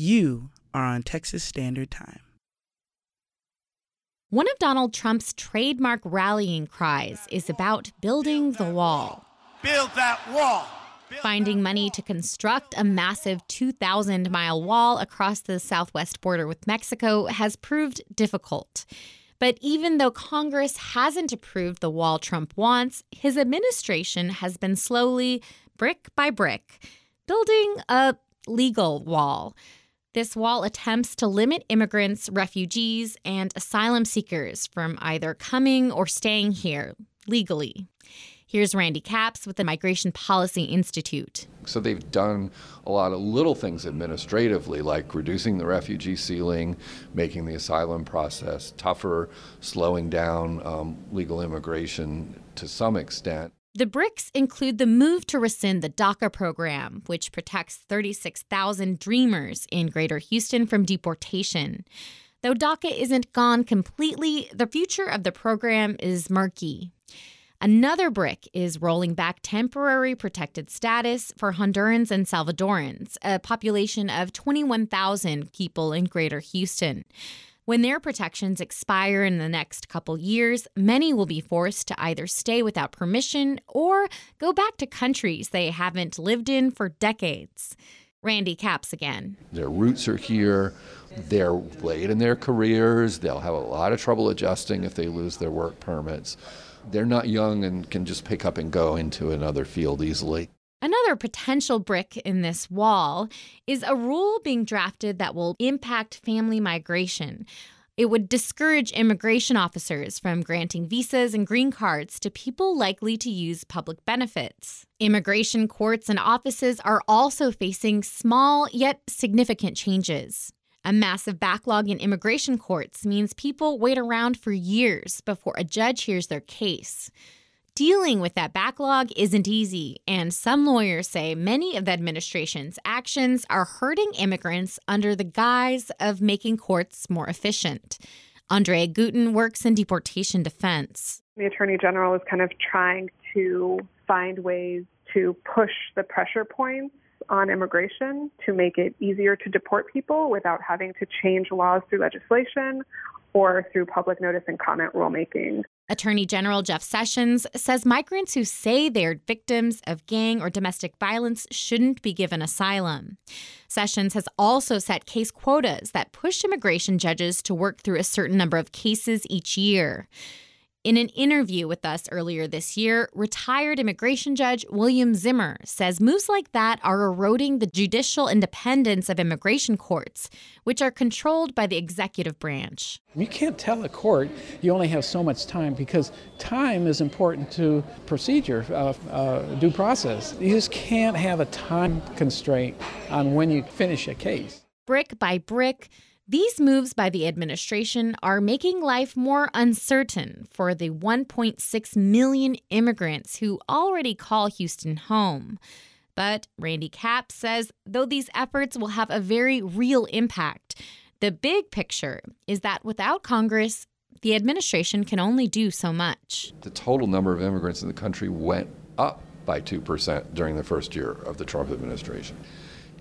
You are on Texas Standard Time. One of Donald Trump's trademark rallying cries is about building the wall. Build that wall. Finding money to construct a massive 2,000 mile wall across the southwest border with Mexico has proved difficult. But even though Congress hasn't approved the wall Trump wants, his administration has been slowly, brick by brick, building a legal wall. This wall attempts to limit immigrants, refugees, and asylum seekers from either coming or staying here legally. Here's Randy Capps with the Migration Policy Institute. So they've done a lot of little things administratively, like reducing the refugee ceiling, making the asylum process tougher, slowing down um, legal immigration to some extent. The bricks include the move to rescind the DACA program, which protects 36,000 dreamers in Greater Houston from deportation. Though DACA isn't gone completely, the future of the program is murky. Another brick is rolling back temporary protected status for Hondurans and Salvadorans, a population of 21,000 people in Greater Houston. When their protections expire in the next couple years, many will be forced to either stay without permission or go back to countries they haven't lived in for decades. Randy Capps again. Their roots are here. They're late in their careers. They'll have a lot of trouble adjusting if they lose their work permits they're not young and can just pick up and go into another field easily. Another potential brick in this wall is a rule being drafted that will impact family migration. It would discourage immigration officers from granting visas and green cards to people likely to use public benefits. Immigration courts and offices are also facing small yet significant changes. A massive backlog in immigration courts means people wait around for years before a judge hears their case. Dealing with that backlog isn't easy, and some lawyers say many of the administration's actions are hurting immigrants under the guise of making courts more efficient. Andrea Guten works in deportation defense. The Attorney General is kind of trying to find ways to push the pressure points on immigration to make it easier to deport people without having to change laws through legislation or through public notice and comment rulemaking. Attorney General Jeff Sessions says migrants who say they're victims of gang or domestic violence shouldn't be given asylum. Sessions has also set case quotas that push immigration judges to work through a certain number of cases each year. In an interview with us earlier this year, retired immigration judge William Zimmer says moves like that are eroding the judicial independence of immigration courts, which are controlled by the executive branch. You can't tell a court you only have so much time because time is important to procedure, uh, uh, due process. You just can't have a time constraint on when you finish a case. Brick by brick, these moves by the administration are making life more uncertain for the 1.6 million immigrants who already call Houston home. But Randy Capps says though these efforts will have a very real impact, the big picture is that without Congress, the administration can only do so much. The total number of immigrants in the country went up by 2% during the first year of the Trump administration,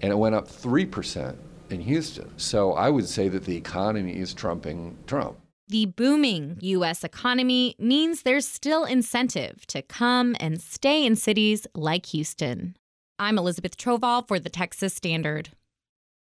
and it went up 3% in Houston. So I would say that the economy is trumping Trump. The booming U.S. economy means there's still incentive to come and stay in cities like Houston. I'm Elizabeth Trovall for the Texas Standard.